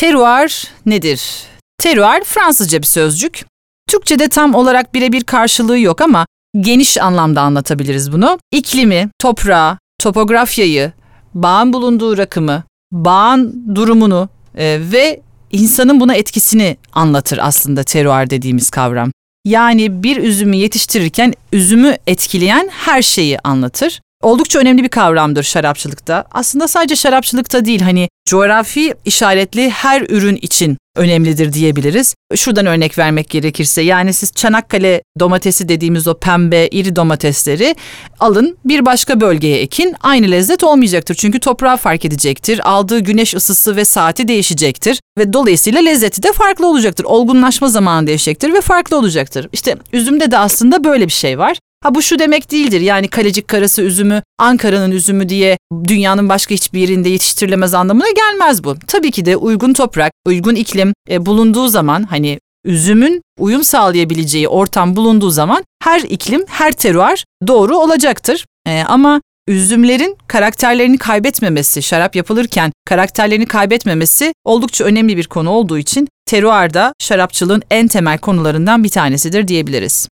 Teruar nedir? Teruar Fransızca bir sözcük. Türkçe'de tam olarak birebir karşılığı yok ama geniş anlamda anlatabiliriz bunu. İklimi, toprağı, topografyayı, bağın bulunduğu rakımı, bağın durumunu e, ve insanın buna etkisini anlatır aslında teruar dediğimiz kavram. Yani bir üzümü yetiştirirken üzümü etkileyen her şeyi anlatır. Oldukça önemli bir kavramdır şarapçılıkta. Aslında sadece şarapçılıkta değil hani coğrafi işaretli her ürün için önemlidir diyebiliriz. Şuradan örnek vermek gerekirse yani siz Çanakkale domatesi dediğimiz o pembe iri domatesleri alın bir başka bölgeye ekin aynı lezzet olmayacaktır. Çünkü toprağı fark edecektir. Aldığı güneş ısısı ve saati değişecektir ve dolayısıyla lezzeti de farklı olacaktır. Olgunlaşma zamanı değişecektir ve farklı olacaktır. İşte üzümde de aslında böyle bir şey var. Ha bu şu demek değildir yani kalecik karası üzümü Ankara'nın üzümü diye dünyanın başka hiçbir yerinde yetiştirilemez anlamına gelmez bu. Tabii ki de uygun toprak, uygun iklim e, bulunduğu zaman hani üzümün uyum sağlayabileceği ortam bulunduğu zaman her iklim, her teruar doğru olacaktır. E, ama üzümlerin karakterlerini kaybetmemesi, şarap yapılırken karakterlerini kaybetmemesi oldukça önemli bir konu olduğu için teruar da şarapçılığın en temel konularından bir tanesidir diyebiliriz.